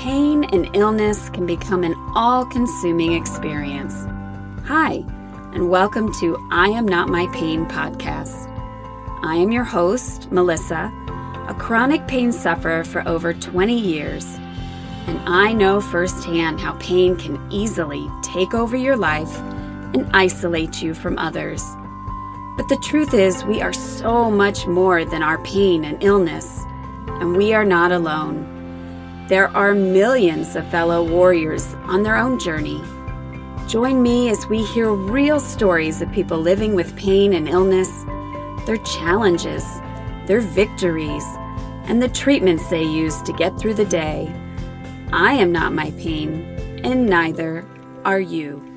pain and illness can become an all consuming experience. Hi, and welcome to I Am Not My Pain podcast. I am your host, Melissa, a chronic pain sufferer for over 20 years, and I know firsthand how pain can easily take over your life and isolate you from others. But the truth is, we are so much more than our pain and illness, and we are not alone. There are millions of fellow warriors on their own journey. Join me as we hear real stories of people living with pain and illness, their challenges, their victories, and the treatments they use to get through the day. I am not my pain, and neither are you.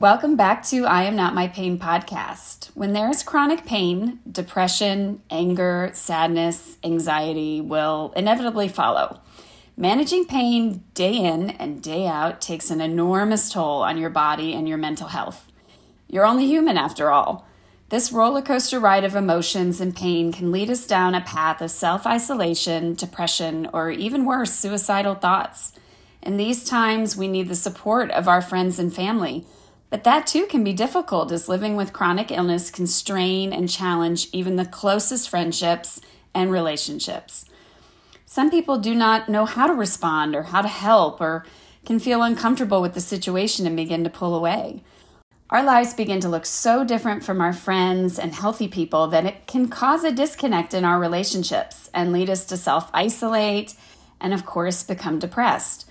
Welcome back to I Am Not My Pain podcast. When there is chronic pain, depression, anger, sadness, anxiety will inevitably follow. Managing pain day in and day out takes an enormous toll on your body and your mental health. You're only human after all. This roller coaster ride of emotions and pain can lead us down a path of self isolation, depression, or even worse, suicidal thoughts. In these times, we need the support of our friends and family but that too can be difficult as living with chronic illness can strain and challenge even the closest friendships and relationships. Some people do not know how to respond or how to help or can feel uncomfortable with the situation and begin to pull away. Our lives begin to look so different from our friends and healthy people that it can cause a disconnect in our relationships and lead us to self isolate and, of course, become depressed.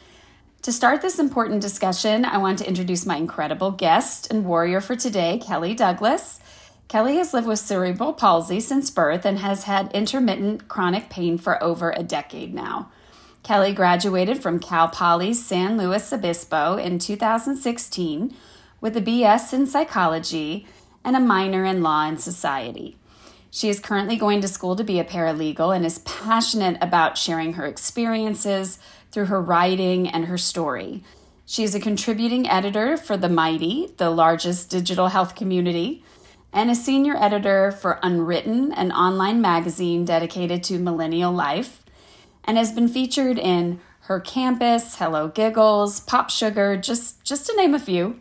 To start this important discussion, I want to introduce my incredible guest and warrior for today, Kelly Douglas. Kelly has lived with cerebral palsy since birth and has had intermittent chronic pain for over a decade now. Kelly graduated from Cal Poly's San Luis Obispo in 2016 with a BS in psychology and a minor in law and society. She is currently going to school to be a paralegal and is passionate about sharing her experiences, through her writing and her story. She is a contributing editor for The Mighty, the largest digital health community, and a senior editor for Unwritten, an online magazine dedicated to millennial life, and has been featured in Her Campus, Hello Giggles, Pop Sugar, just, just to name a few.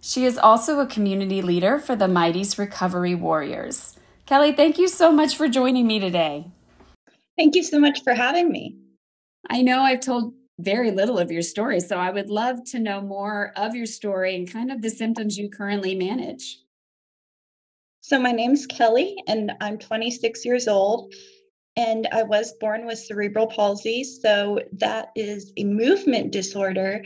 She is also a community leader for the Mighty's Recovery Warriors. Kelly, thank you so much for joining me today. Thank you so much for having me. I know I've told very little of your story, so I would love to know more of your story and kind of the symptoms you currently manage. So, my name's Kelly, and I'm 26 years old. And I was born with cerebral palsy. So, that is a movement disorder.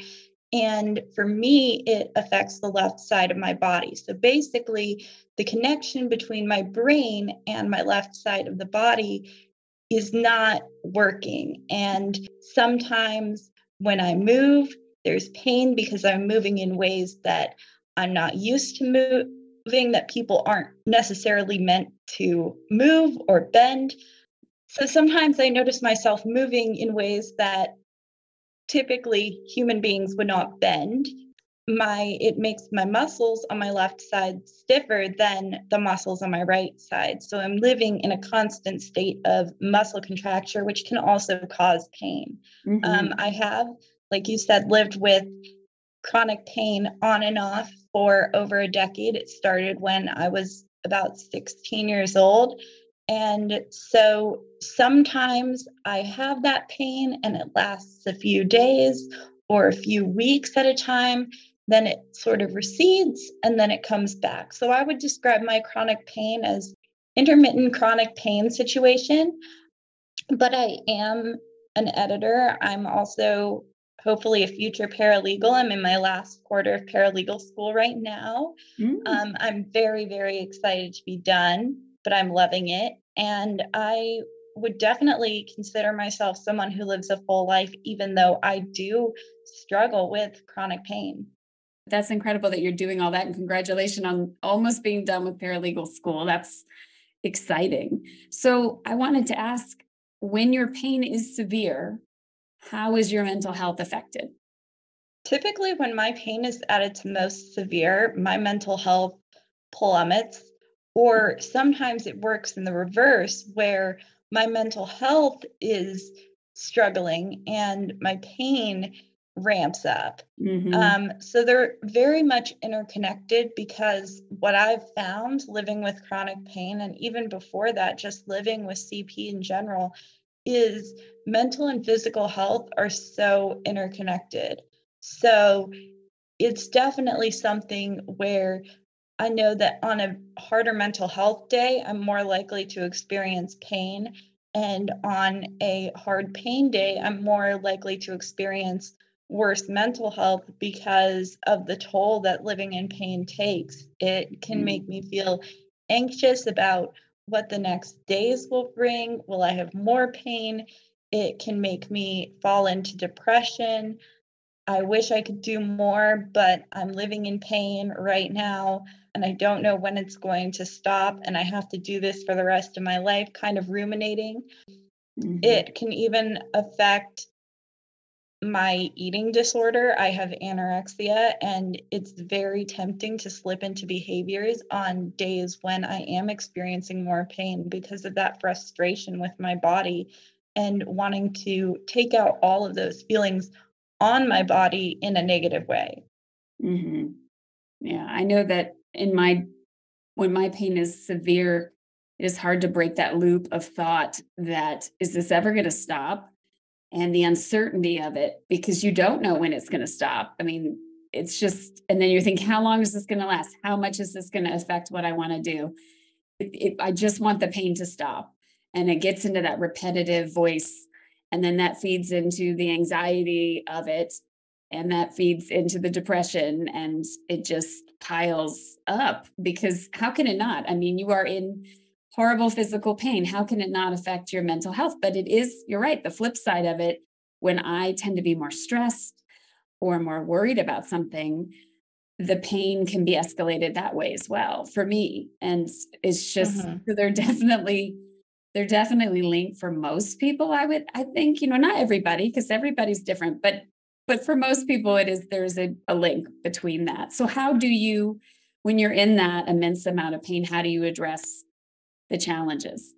And for me, it affects the left side of my body. So, basically, the connection between my brain and my left side of the body is not working. And sometimes when I move, there's pain because I'm moving in ways that I'm not used to moving, that people aren't necessarily meant to move or bend. So sometimes I notice myself moving in ways that typically human beings would not bend my it makes my muscles on my left side stiffer than the muscles on my right side. So i'm living in a constant state of muscle contracture which can also cause pain. Mm-hmm. um, i have like you said lived with chronic pain on and off for over a decade. It started when i was about 16 years old. And so sometimes i have that pain and it lasts a few days or a few weeks at a time then it sort of recedes and then it comes back. So I would describe my chronic pain as intermittent chronic pain situation. But I am an editor. I'm also hopefully a future paralegal. I'm in my last quarter of paralegal school right now. Mm. Um, I'm very, very excited to be done, but I'm loving it. And I would definitely consider myself someone who lives a full life, even though I do struggle with chronic pain that's incredible that you're doing all that and congratulations on almost being done with paralegal school. That's exciting. So i wanted to ask when your pain is severe how is your mental health affected? Typically when my pain is at its most severe my mental health plummets or sometimes it works in the reverse where my mental health is struggling and my pain ramps up. Mm-hmm. Um, so they're very much interconnected because what I've found living with chronic pain, and even before that, just living with CP in general, is mental and physical health are so interconnected. So it's definitely something where I know that on a harder mental health day, I'm more likely to experience pain. And on a hard pain day, I'm more likely to experience worse mental health because of the toll that living in pain takes. It can mm. make me feel anxious about what the next days will bring. Will I have more pain? It can make me fall into depression. I wish I could do more, but I'm living in pain right now and I don't know when it's going to stop. And I have to do this for the rest of my life, kind of ruminating. Mm-hmm. It can even affect my eating disorder. I have anorexia, and it's very tempting to slip into behaviors on days when I am experiencing more pain because of that frustration with my body and wanting to take out all of those feelings on my body in a negative way. Mm-hmm. Yeah, I know that in my when my pain is severe, it is hard to break that loop of thought that is this ever going to stop? And the uncertainty of it because you don't know when it's going to stop. I mean, it's just, and then you think, how long is this going to last? How much is this going to affect what I want to do? It, it, I just want the pain to stop. And it gets into that repetitive voice. And then that feeds into the anxiety of it. And that feeds into the depression. And it just piles up because how can it not? I mean, you are in horrible physical pain. How can it not affect your mental health? But it is, you're right, the flip side of it, when I tend to be more stressed or more worried about something, the pain can be escalated that way as well for me. And it's just, mm-hmm. they're definitely, they're definitely linked for most people. I would, I think, you know, not everybody, because everybody's different, but but for most people it is there's a, a link between that so how do you when you're in that immense amount of pain how do you address the challenges?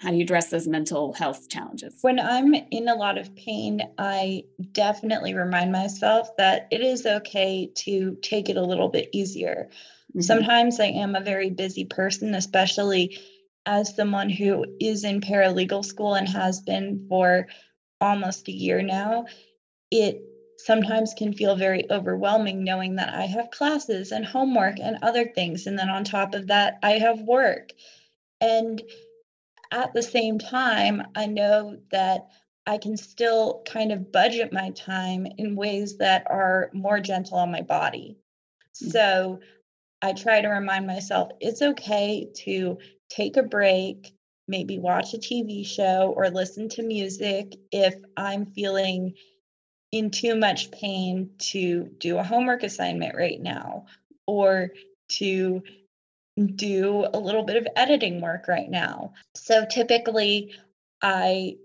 How do you address those mental health challenges? When I'm in a lot of pain, I definitely remind myself that it is okay to take it a little bit easier. Mm-hmm. Sometimes I am a very busy person, especially as someone who is in paralegal school and has been for almost a year now. It sometimes can feel very overwhelming knowing that I have classes and homework and other things. And then on top of that, I have work. And at the same time, I know that I can still kind of budget my time in ways that are more gentle on my body. Mm-hmm. So I try to remind myself it's okay to take a break, maybe watch a TV show or listen to music if I'm feeling in too much pain to do a homework assignment right now or to do a little bit of editing work right now. So typically, I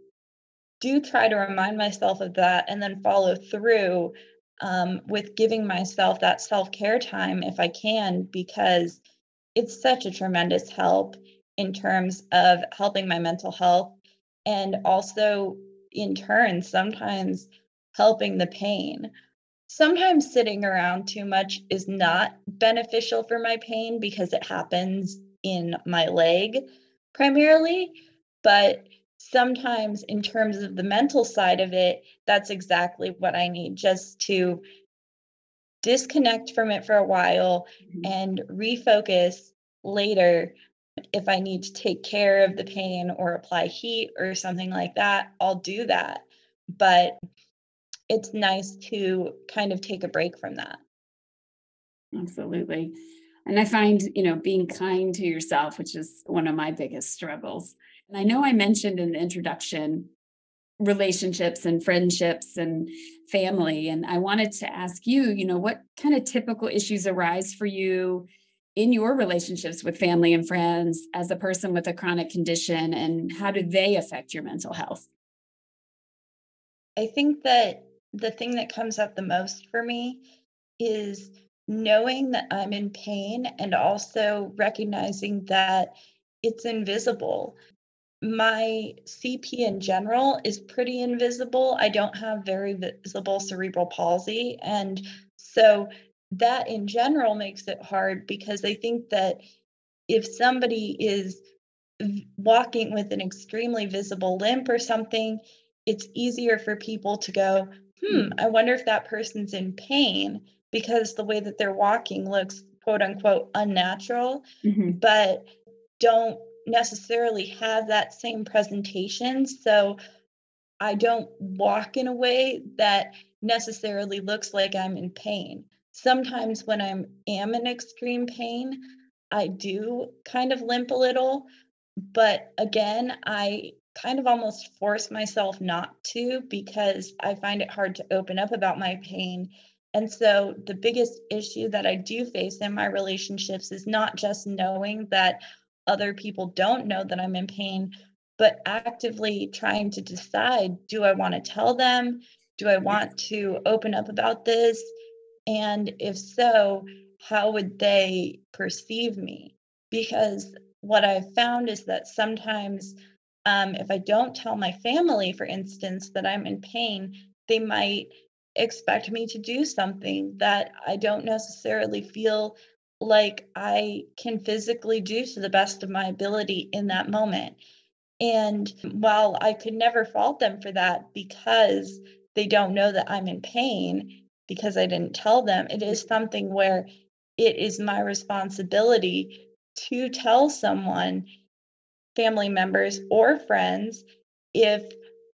do try to remind myself of that and then follow through um, with giving myself that self care time if I can, because it's such a tremendous help in terms of helping my mental health and also, in turn, sometimes helping the pain sometimes sitting around too much is not beneficial for my pain because it happens in my leg primarily. But sometimes, in terms of the mental side of it, that's exactly what I need just to disconnect from it for a while mm-hmm. and refocus later. If I need to take care of the pain or apply heat or something like that, I'll do that. But it's nice to kind of take a break from that. Absolutely. And I find, you know, being kind to yourself, which is one of my biggest struggles. And I know I mentioned in the introduction relationships and friendships and family. And I wanted to ask you, you know, what kind of typical issues arise for you in your relationships with family and friends as a person with a chronic condition, and how do they affect your mental health? I think that the thing that comes up the most for me is knowing that I'm in pain and also recognizing that it's invisible. my CP in general is pretty invisible. I don't have very visible cerebral palsy. And so that in general makes it hard because I think that if somebody is walking with an extremely visible limp or something, it's easier for people to go, hmm, hmm, I wonder if that person's in pain because the way that they're walking looks quote unquote unnatural, mm-hmm. but don't necessarily have that same presentation. So I don't walk in a way that necessarily looks like I'm in pain. Sometimes when I'm am in extreme pain, I do kind of limp a little, but again, I kind of almost force myself not to because I find it hard to open up about my pain. And so the biggest issue that I do face in my relationships is not just knowing that other people don't know that I'm in pain, but actively trying to decide do I want to tell them? Do I want to open up about this? And if so, how would they perceive me? Because what I've found is that sometimes um, if I don't tell my family, for instance, that I'm in pain, they might expect me to do something that I don't necessarily feel like I can physically do to the best of my ability in that moment. And while I could never fault them for that because they don't know that I'm in pain because I didn't tell them, it is something where it is my responsibility to tell someone, family members or friends, if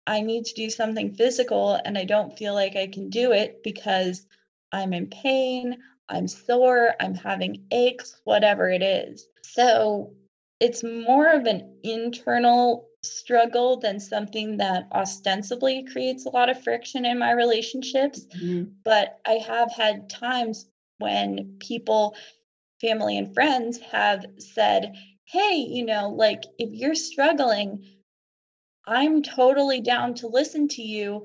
I need to do something physical and I don't feel like I can do it because I'm in pain, I'm sore, I'm having aches, whatever it is. So it's more of an internal struggle than something that ostensibly creates a lot of friction in my relationships. Mm-hmm. But I have had times when people, family and friends, have said, Hey, you know, like if you're struggling, I'm totally down to listen to you.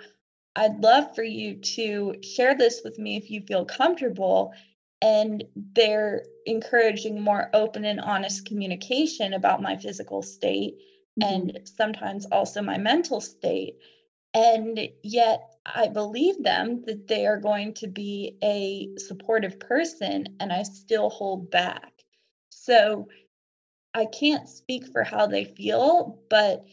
I'd love for you to share this with me if you feel comfortable and they're encouraging more open and honest communication about my physical state mm-hmm. and sometimes also my mental state and yet i believe them that they are going to be a supportive person and i still hold back so i can't speak for how they feel but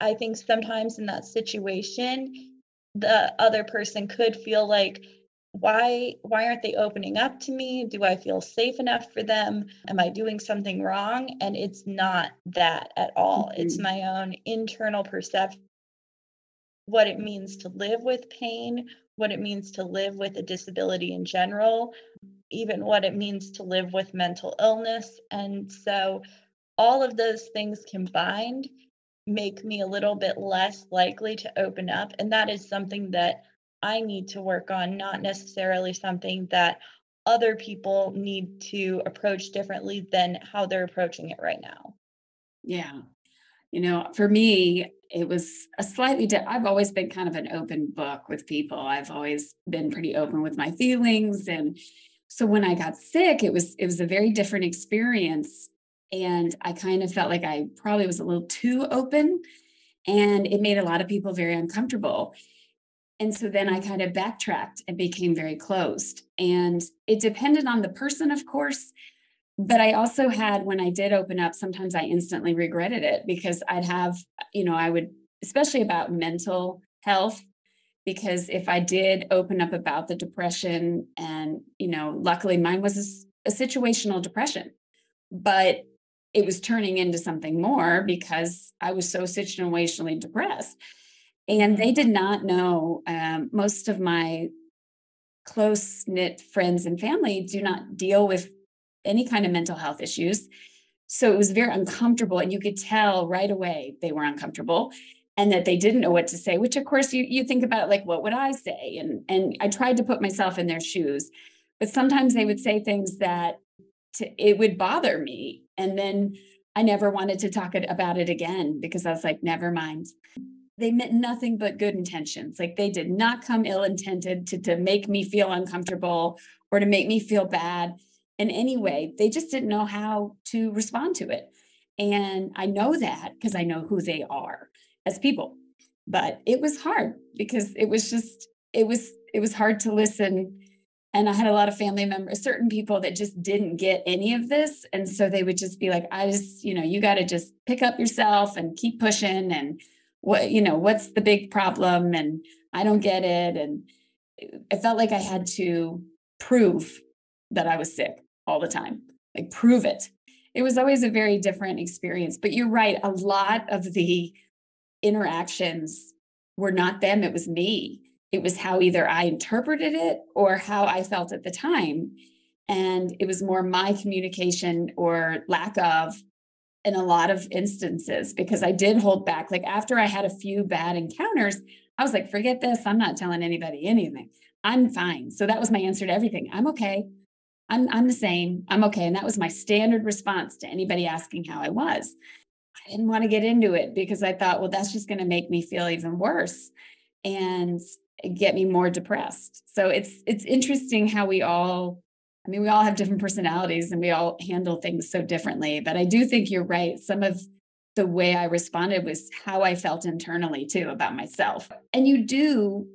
i think sometimes in that situation the other person could feel like why why aren't they opening up to me? Do i feel safe enough for them? Am i doing something wrong? And it's not that at all. Mm-hmm. it's my own internal perception what it means to live with pain what it means to live with a disability in general even what it means to live with mental illness. And so all of those things combined make me a little bit less likely to open up and that is something that I need to work on, not necessarily something that other people need to approach differently than how they're approaching it right now. Yeah. You know, for me, it was a slightly, di- I've always been kind of an open book with people. I've always been pretty open with my feelings. And so when I got sick, it was, it was a very different experience. And I kind of felt like I probably was a little too open and it made a lot of people very uncomfortable. And so then I kind of backtracked and became very closed. And it depended on the person, of course. But I also had, when I did open up, sometimes I instantly regretted it because I'd have, you know, I would, especially about mental health, because if I did open up about the depression, and, you know, luckily mine was a, a situational depression, but it was turning into something more because I was so situationally depressed. And they did not know um, most of my close knit friends and family do not deal with any kind of mental health issues. So it was very uncomfortable and you could tell right away they were uncomfortable and that they didn't know what to say which of course you you think about like what would i say? And and i tried to put myself in their shoes. But sometimes they would say things that to, it would bother me and then i never wanted to talk about it again because i was like never mind they meant nothing but good intentions. Like they did not come ill intended to, to make me feel uncomfortable or to make me feel bad in any way. They just didn't know how to respond to it. And I know that because I know who they are as people. But it was hard because it was just, it was, it was hard to listen. And I had a lot of family members, certain people that just didn't get any of this. And so they would just be like, I just, you know, you got to just pick up yourself and keep pushing. And what, you know, what's the big problem? And I don't get it. And I felt like I had to prove that I was sick all the time, like prove it. It was always a very different experience. But you're right, a lot of the interactions were not them, it was me. It was how either I interpreted it or how I felt at the time. And it was more my communication or lack of in a lot of instances because I did hold back. Like after I had a few bad encounters, I was like, forget this. I'm not telling anybody anything. I'm fine. So that was my answer to everything. I'm okay. I'm, I'm the same. I'm okay. And that was my standard response to anybody asking how I was. I didn't want to get into it because I thought, well, that's just going to make me feel even worse and get me more depressed. So it's it's interesting how we all I mean, we all have different personalities and we all handle things so differently. But I do think you're right. Some of the way I responded was how I felt internally too about myself. And you do,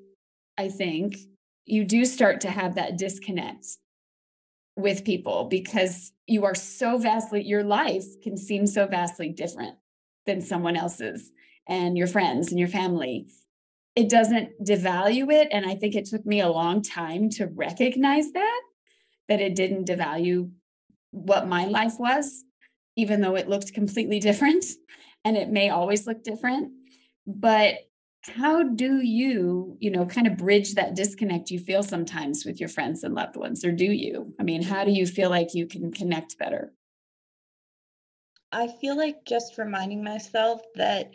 I think, you do start to have that disconnect with people because you are so vastly, your life can seem so vastly different than someone else's and your friends and your family. It doesn't devalue it. And I think it took me a long time to recognize that, that it didn't devalue what my life was, even though it looked completely different and it may always look different. But how do you you know kind of bridge that disconnect you feel sometimes with your friends and loved ones or do you i mean how do you feel like you can connect better i feel like just reminding myself that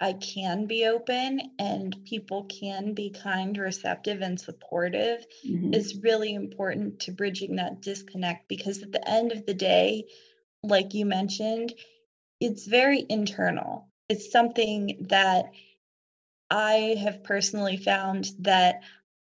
i can be open and people can be kind receptive and supportive mm-hmm. is really important to bridging that disconnect because at the end of the day like you mentioned it's very internal it's something that I have personally found that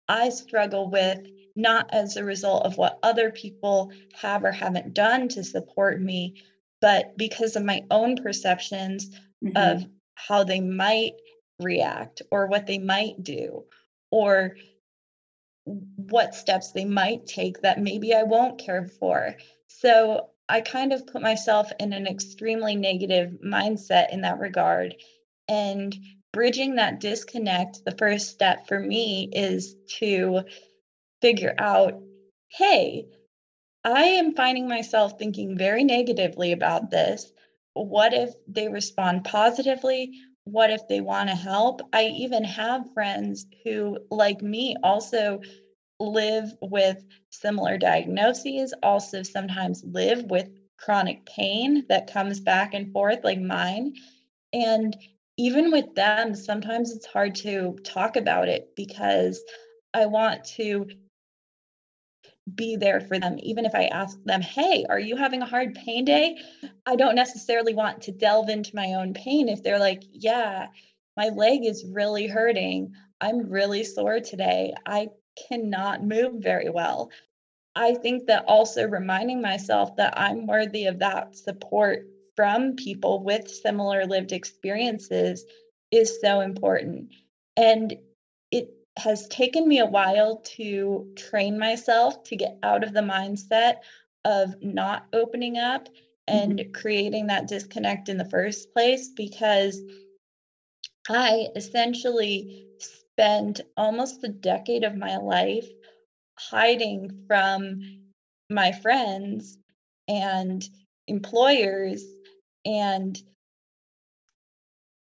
I struggle with not as a result of what other people have or haven't done to support me, but because of my own perceptions mm-hmm. of how they might react or what they might do or what steps they might take that maybe I won't care for. So I kind of put myself in an extremely negative mindset in that regard. And bridging that disconnect, the first step for me is to figure out hey, I am finding myself thinking very negatively about this. What if they respond positively? What if they want to help? I even have friends who, like me, also live with similar diagnoses, also sometimes live with chronic pain that comes back and forth, like mine. And even with them, sometimes it's hard to talk about it because I want to be there for them. Even if I ask them, hey, are you having a hard pain day? I don't necessarily want to delve into my own pain. If they're like, yeah, my leg is really hurting, I'm really sore today, I cannot move very well. I think that also reminding myself that I'm worthy of that support from people with similar lived experiences is so important. And has taken me a while to train myself to get out of the mindset of not opening up and mm-hmm. creating that disconnect in the first place because I essentially spent almost a decade of my life hiding from my friends and employers and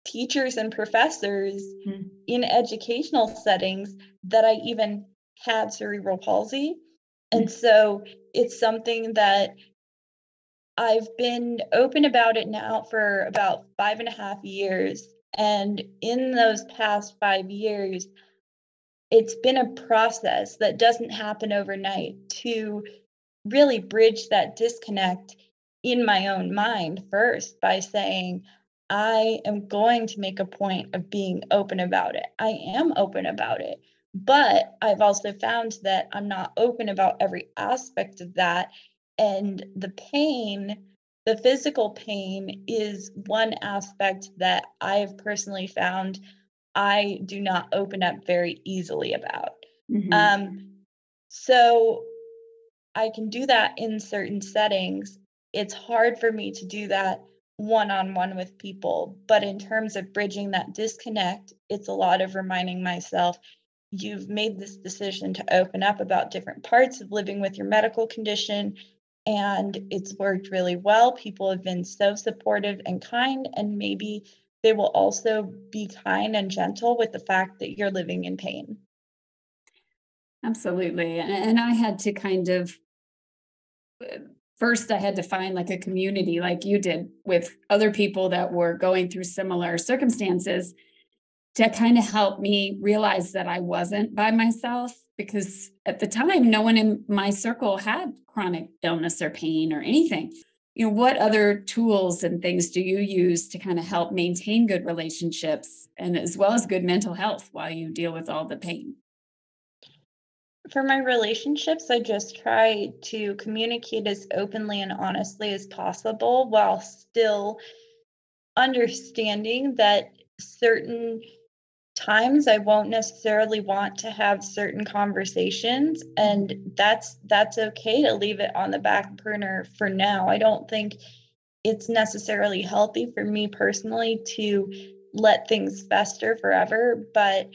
teachers and professors mm-hmm. in educational settings that I even had cerebral palsy. And mm-hmm. so it's something that I've been open about it now for about five and a half years. And in those past five years, it's been a process that doesn't happen overnight to really bridge that disconnect in my own mind first by saying, I am going to make a point of being open about it. I am open about it. But I've also found that I'm not open about every aspect of that. And the pain the physical pain is one aspect that I have personally found I do not open up very easily about. Mm-hmm. Um, so I can do that in certain settings. It's hard for me to do that one on one with people. But in terms of bridging that disconnect, it's a lot of reminding myself you've made this decision to open up about different parts of living with your medical condition and it's worked really well. People have been so supportive and kind, and maybe they will also be kind and gentle with the fact that you're living in pain. Absolutely. And I had to kind of uh, first I had to find like a community like you did with other people that were going through similar circumstances to kind of help me realize that I wasn't by myself because at the time no one in my circle had chronic illness or pain or anything. You know what other tools and things do you use to kind of help maintain good relationships and as well as good mental health while you deal with all the pain for my relationships i just try to communicate as openly and honestly as possible while still understanding that certain times I won't necessarily want to have certain conversations and that's that's okay to leave it on the back burner for now. I don't think it's necessarily healthy for me personally to let things fester forever, but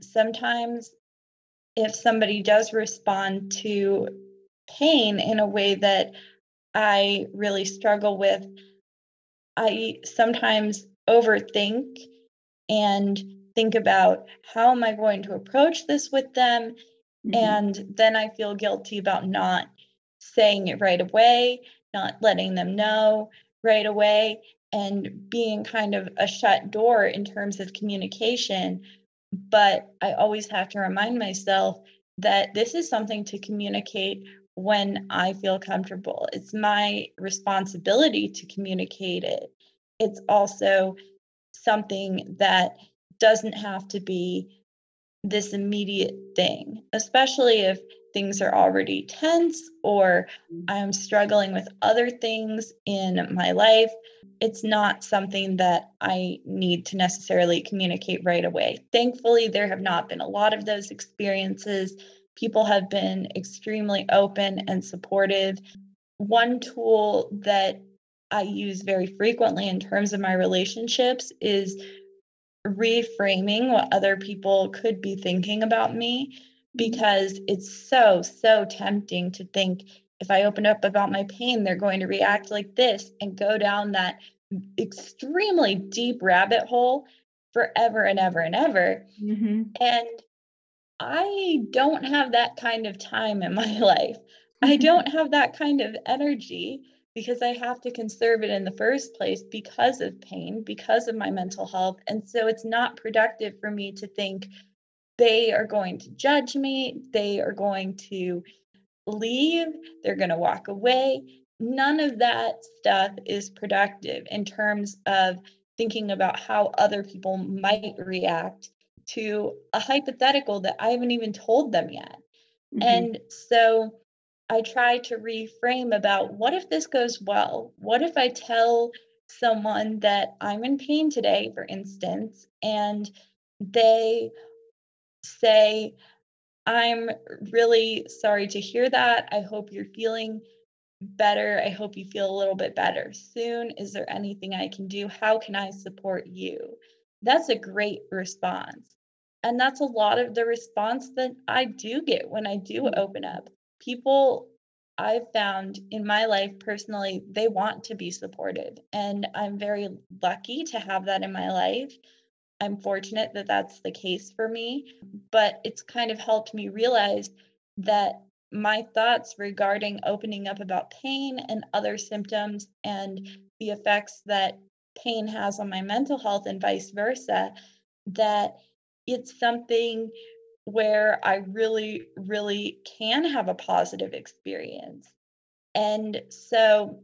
sometimes if somebody does respond to pain in a way that I really struggle with, I sometimes overthink and think about how am I going to approach this with them? Mm-hmm. And then I feel guilty about not saying it right away, not letting them know right away, and being kind of a shut door in terms of communication. But I always have to remind myself that this is something to communicate when I feel comfortable. It's my responsibility to communicate it. It's also something that doesn't have to be this immediate thing, especially if things are already tense or mm-hmm. I'm struggling with other things in my life. It's not something that I need to necessarily communicate right away. Thankfully, there have not been a lot of those experiences. People have been extremely open and supportive. One tool that I use very frequently in terms of my relationships is reframing what other people could be thinking about me because it's so, so tempting to think if I open up about my pain, they're going to react like this and go down that extremely deep rabbit hole forever and ever and ever. Mm-hmm. And I don't have that kind of time in my life. I don't have that kind of energy because I have to conserve it in the first place because of pain, because of my mental health. And so it's not productive for me to think they are going to judge me, they are going to leave, they're going to walk away. None of that stuff is productive in terms of thinking about how other people might react to a hypothetical that I haven't even told them yet. Mm-hmm. And so I try to reframe about what if this goes well? What if I tell someone that I'm in pain today, for instance, and they say, I'm really sorry to hear that. I hope you're feeling better. I hope you feel a little bit better soon. Is there anything I can do? How can I support you? That's a great response. And that's a lot of the response that I do get when I do mm-hmm. open up people I've found in my life personally, they want to be supported. And I'm very lucky to have that in my life. I'm fortunate that that's the case for me. But it's kind of helped me realize that my thoughts regarding opening up about pain and other symptoms and the effects that pain has on my mental health and vice versa, that it's something where I really, really can have a positive experience. And so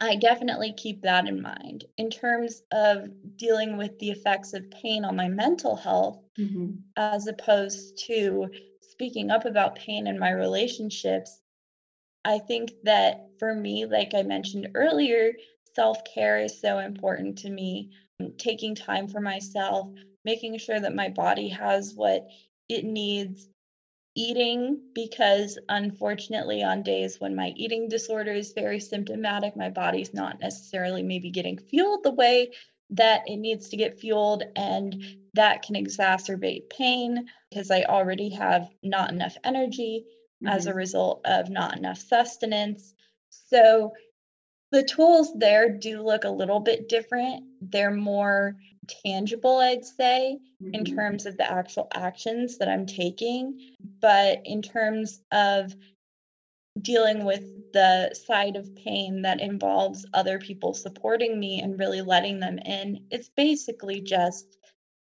I definitely keep that in mind. In terms of dealing with the effects of pain on my mental health, mm-hmm. as opposed to speaking up about pain in my relationships, I think that for me, like I mentioned earlier, self care is so important to me. Taking time for myself, making sure that my body has what it needs, eating, because unfortunately, on days when my eating disorder is very symptomatic, my body's not necessarily maybe getting fueled the way that it needs to get fueled. And that can exacerbate pain because I already have not enough energy mm-hmm. as a mm-hmm. result of not enough sustenance. So the tools there do look a little bit different. They're more tangible, I'd say, mm-hmm. in terms of the actual actions that I'm taking. But in terms of dealing with the side of pain that involves other people supporting me and really letting them in, it's basically just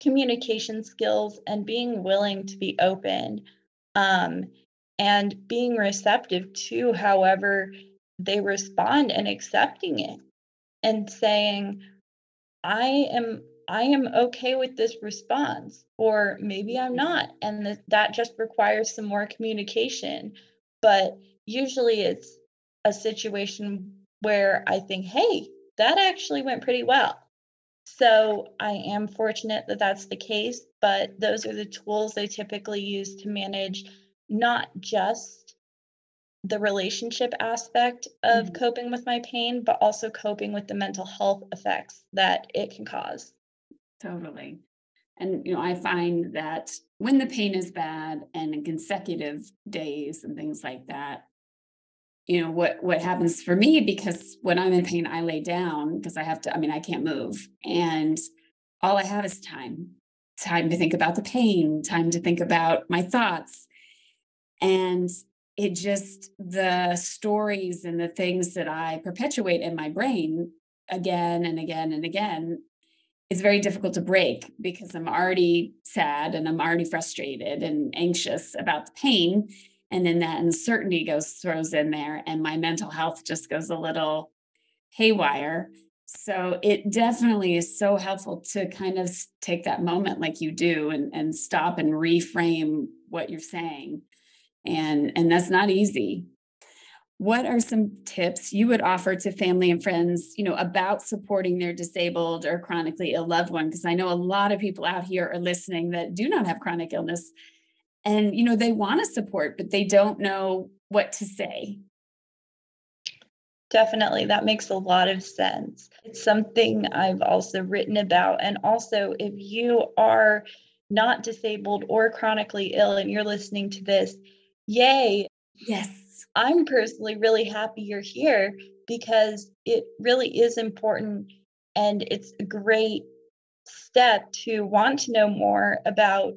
communication skills and being willing to be open um, and being receptive to however they respond and accepting it and saying i am i am okay with this response or maybe i'm not and th- that just requires some more communication but usually it's a situation where i think hey that actually went pretty well so i am fortunate that that's the case but those are the tools i typically use to manage not just the relationship aspect of mm-hmm. coping with my pain, but also coping with the mental health effects that it can cause. Totally. And, you know, I find that when the pain is bad and in consecutive days and things like that, you know what what happens for me because when i'm in pain i lay down because i have to i mean i can't move and all i have is time time to think about the pain time to think about my thoughts and it just, the stories and the things that I perpetuate in my brain again and again and again is very difficult to break because I'm already sad and I'm already frustrated and anxious about the pain. And then that uncertainty goes throws in there, and my mental health just goes a little haywire. So it definitely is so helpful to kind of take that moment like you do and, and stop and reframe what you're saying and and that's not easy what are some tips you would offer to family and friends you know about supporting their disabled or chronically ill loved one because i know a lot of people out here are listening that do not have chronic illness and you know they want to support but they don't know what to say definitely that makes a lot of sense it's something i've also written about and also if you are not disabled or chronically ill and you're listening to this Yay. Yes. I'm personally really happy you're here because it really is important and it's a great step to want to know more about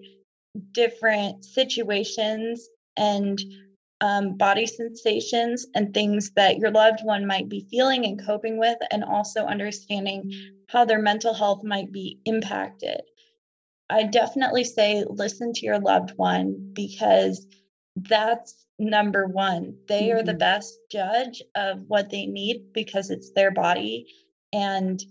different situations and um, body sensations and things that your loved one might be feeling and coping with, and also understanding how their mental health might be impacted. I definitely say listen to your loved one because that's number one. They mm-hmm. are the mm-hmm. best judge of what they need because it's their body and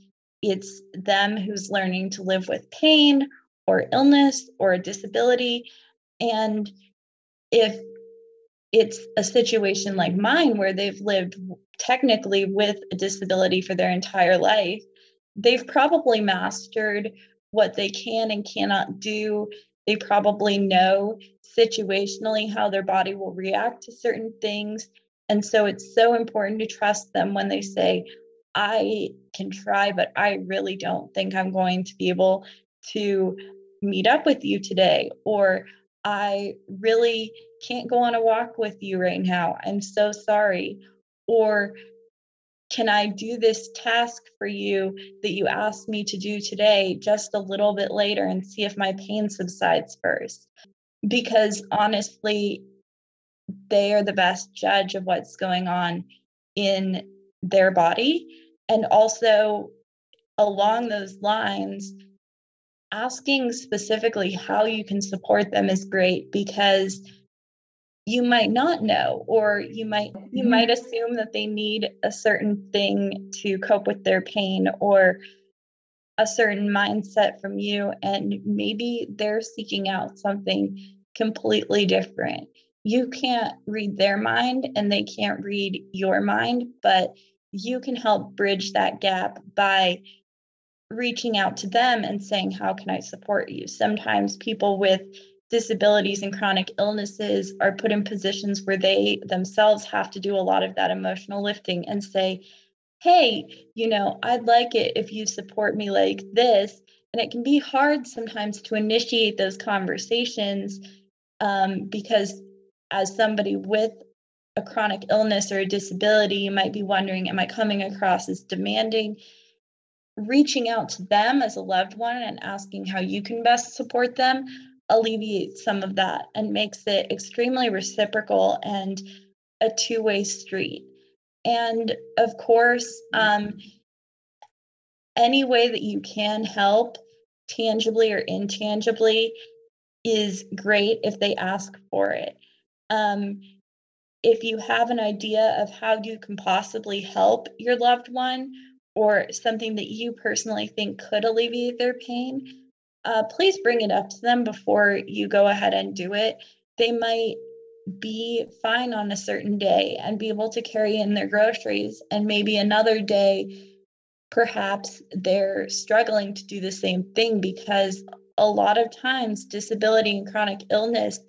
it's them who's learning to live with pain or illness or a disability. And if it's a situation like mine where they've lived technically with a disability for their entire life, they've probably mastered what they can and cannot do. They probably know situationally how their body will react to certain things. And so it's so important to trust them when they say, I can try, but I really don't think I'm going to be able to meet up with you today. Or I really can't go on a walk with you right now. I'm so sorry. Or can I do this task for you that you asked me to do today just a little bit later and see if my pain subsides first? because honestly, they are the best judge of what's going on in their body. And also, along those lines, asking specifically how you can support them is great because you might not know or you might you mm-hmm. might assume that they need a certain thing to cope with their pain or a certain mindset from you and maybe they're seeking out something completely different you can't read their mind and they can't read your mind, but you can help bridge that gap by reaching out to them and saying, How can I support you? Sometimes people with disabilities and chronic illnesses are put in positions where they themselves have to do a lot of that emotional lifting and say, Hey, you know, I'd like it if you support me like this. And it can be hard sometimes to initiate those conversations um, because, as somebody with a chronic illness or a disability, you might be wondering, Am I coming across as demanding? reaching out to them as a loved one and asking how you can best support them alleviates some of that and makes it extremely reciprocal and a two-way street. And of course um, any way that you can help tangibly or intangibly is great if they ask for it. Um, if you have an idea of how you can possibly help your loved one or something that you personally think could alleviate their pain, uh, please bring it up to them before you go ahead and do it. They might be fine on a certain day and be able to carry in their groceries, and maybe another day, perhaps they're struggling to do the same thing because a lot of times disability and chronic illness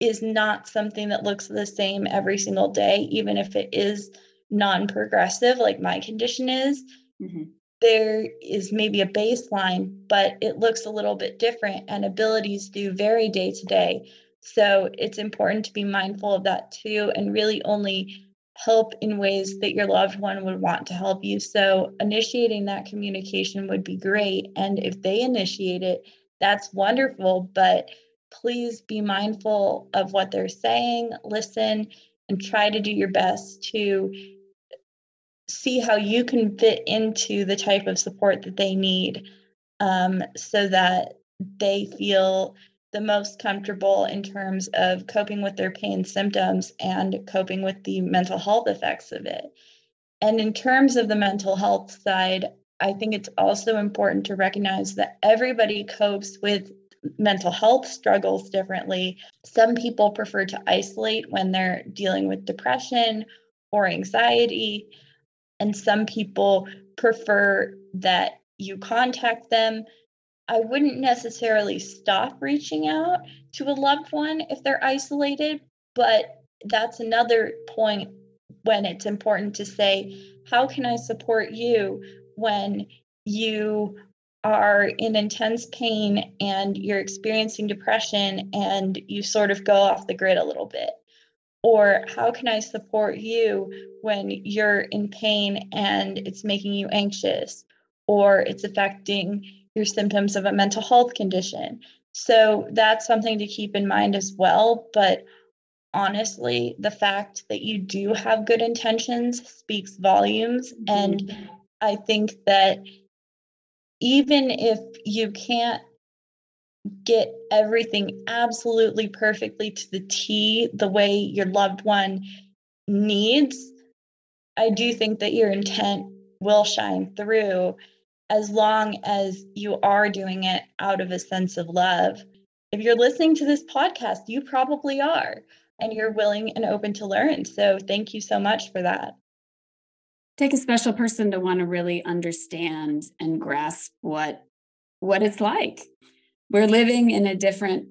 is not something that looks the same every single day, even if it is non progressive, like my condition is, mm-hmm. There is maybe a baseline, but it looks a little bit different, and abilities do vary day to day. So it's important to be mindful of that too, and really only help in ways that your loved one would want to help you. So initiating that communication would be great. And if they initiate it, that's wonderful. But please be mindful of what they're saying, listen, and try to do your best to see how you can fit into the type of support that they need um, so that they feel the most comfortable in terms of coping with their pain symptoms and coping with the mental health effects of it. And in terms of the mental health side, I think it's also important to recognize that everybody copes with mental health struggles differently. Some people prefer to isolate when they're dealing with depression or anxiety and some people prefer that you contact them. I wouldn't necessarily stop reaching out to a loved one if they're isolated, but that's another point when it's important to say, How can I support you when you are in intense pain and you're experiencing depression and you sort of go off the grid a little bit? Or how can I support you when you're in pain and it's making you anxious or it's affecting your symptoms of a mental health condition? So that's something to keep in mind as well. But honestly, the fact that you do have good intentions speaks volumes. Mm-hmm. And I think that even if you can't get everything absolutely perfectly to the T the way your loved one needs, I do think that your intent will shine through as long as you are doing it out of a sense of love. If you're listening to this podcast, you probably are, and you're willing and open to learn. So, thank you so much for that. Take a special person to want to really understand and grasp what what it's like we're living in a different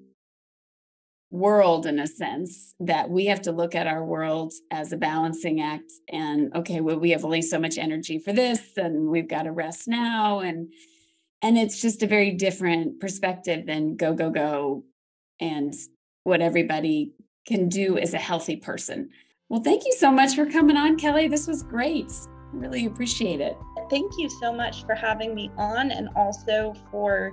world in a sense that we have to look at our world as a balancing act and okay well we have only so much energy for this and we've got to rest now. And and it's just a very different perspective than go go go and what everybody can do as a healthy person. Well thank you so much for coming on kelly. This was great. Really appreciate it. Thank you so much for having me on and also for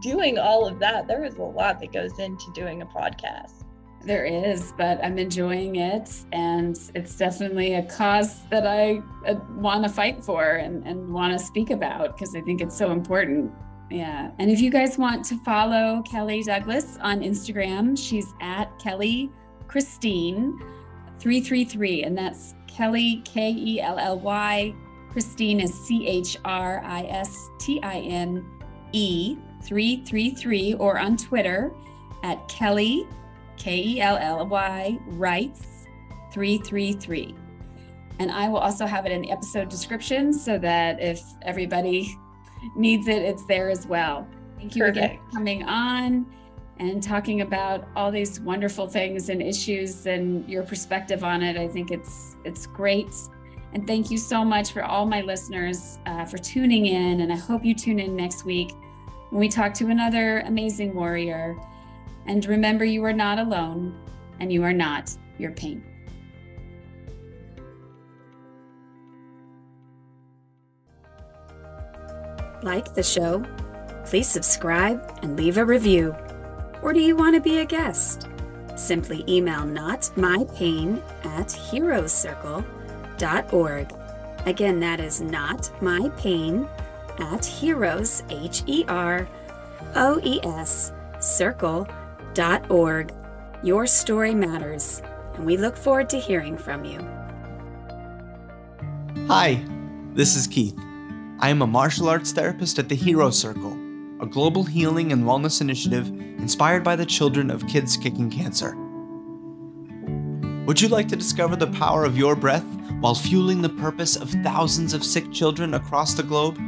doing all of that, there is a lot that goes into doing a podcast. There is, but I'm enjoying it. And it's definitely a cause that I uh, want to fight for and, and want to speak about because I think it's so important. Yeah. And if you guys want to follow Kelly Douglas on Instagram, she's at Kelly Christine 333. And that's Kelly, K E L L Y. Christine is C H R I S T I N E 333 or on Twitter at Kelly K E L L Y, writes 333. And I will also have it in the episode description so that if everybody needs it, it's there as well. Thank you Perfect. again for coming on and talking about all these wonderful things and issues and your perspective on it. I think it's it's great. And thank you so much for all my listeners uh, for tuning in. And I hope you tune in next week we talk to another amazing warrior. And remember, you are not alone and you are not your pain. Like the show? Please subscribe and leave a review. Or do you want to be a guest? Simply email notmypain at heroescircle.org. Again, that is not my pain at heroes, H E R O E S, circle.org. Your story matters, and we look forward to hearing from you. Hi, this is Keith. I am a martial arts therapist at the Hero Circle, a global healing and wellness initiative inspired by the children of kids kicking cancer. Would you like to discover the power of your breath while fueling the purpose of thousands of sick children across the globe?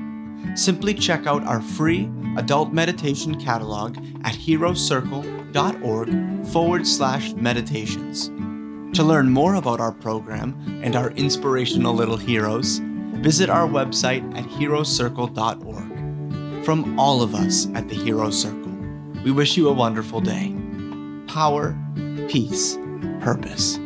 Simply check out our free adult meditation catalog at heroescircle.org forward slash meditations. To learn more about our program and our inspirational little heroes, visit our website at heroescircle.org. From all of us at the Hero Circle, we wish you a wonderful day. Power, peace, purpose.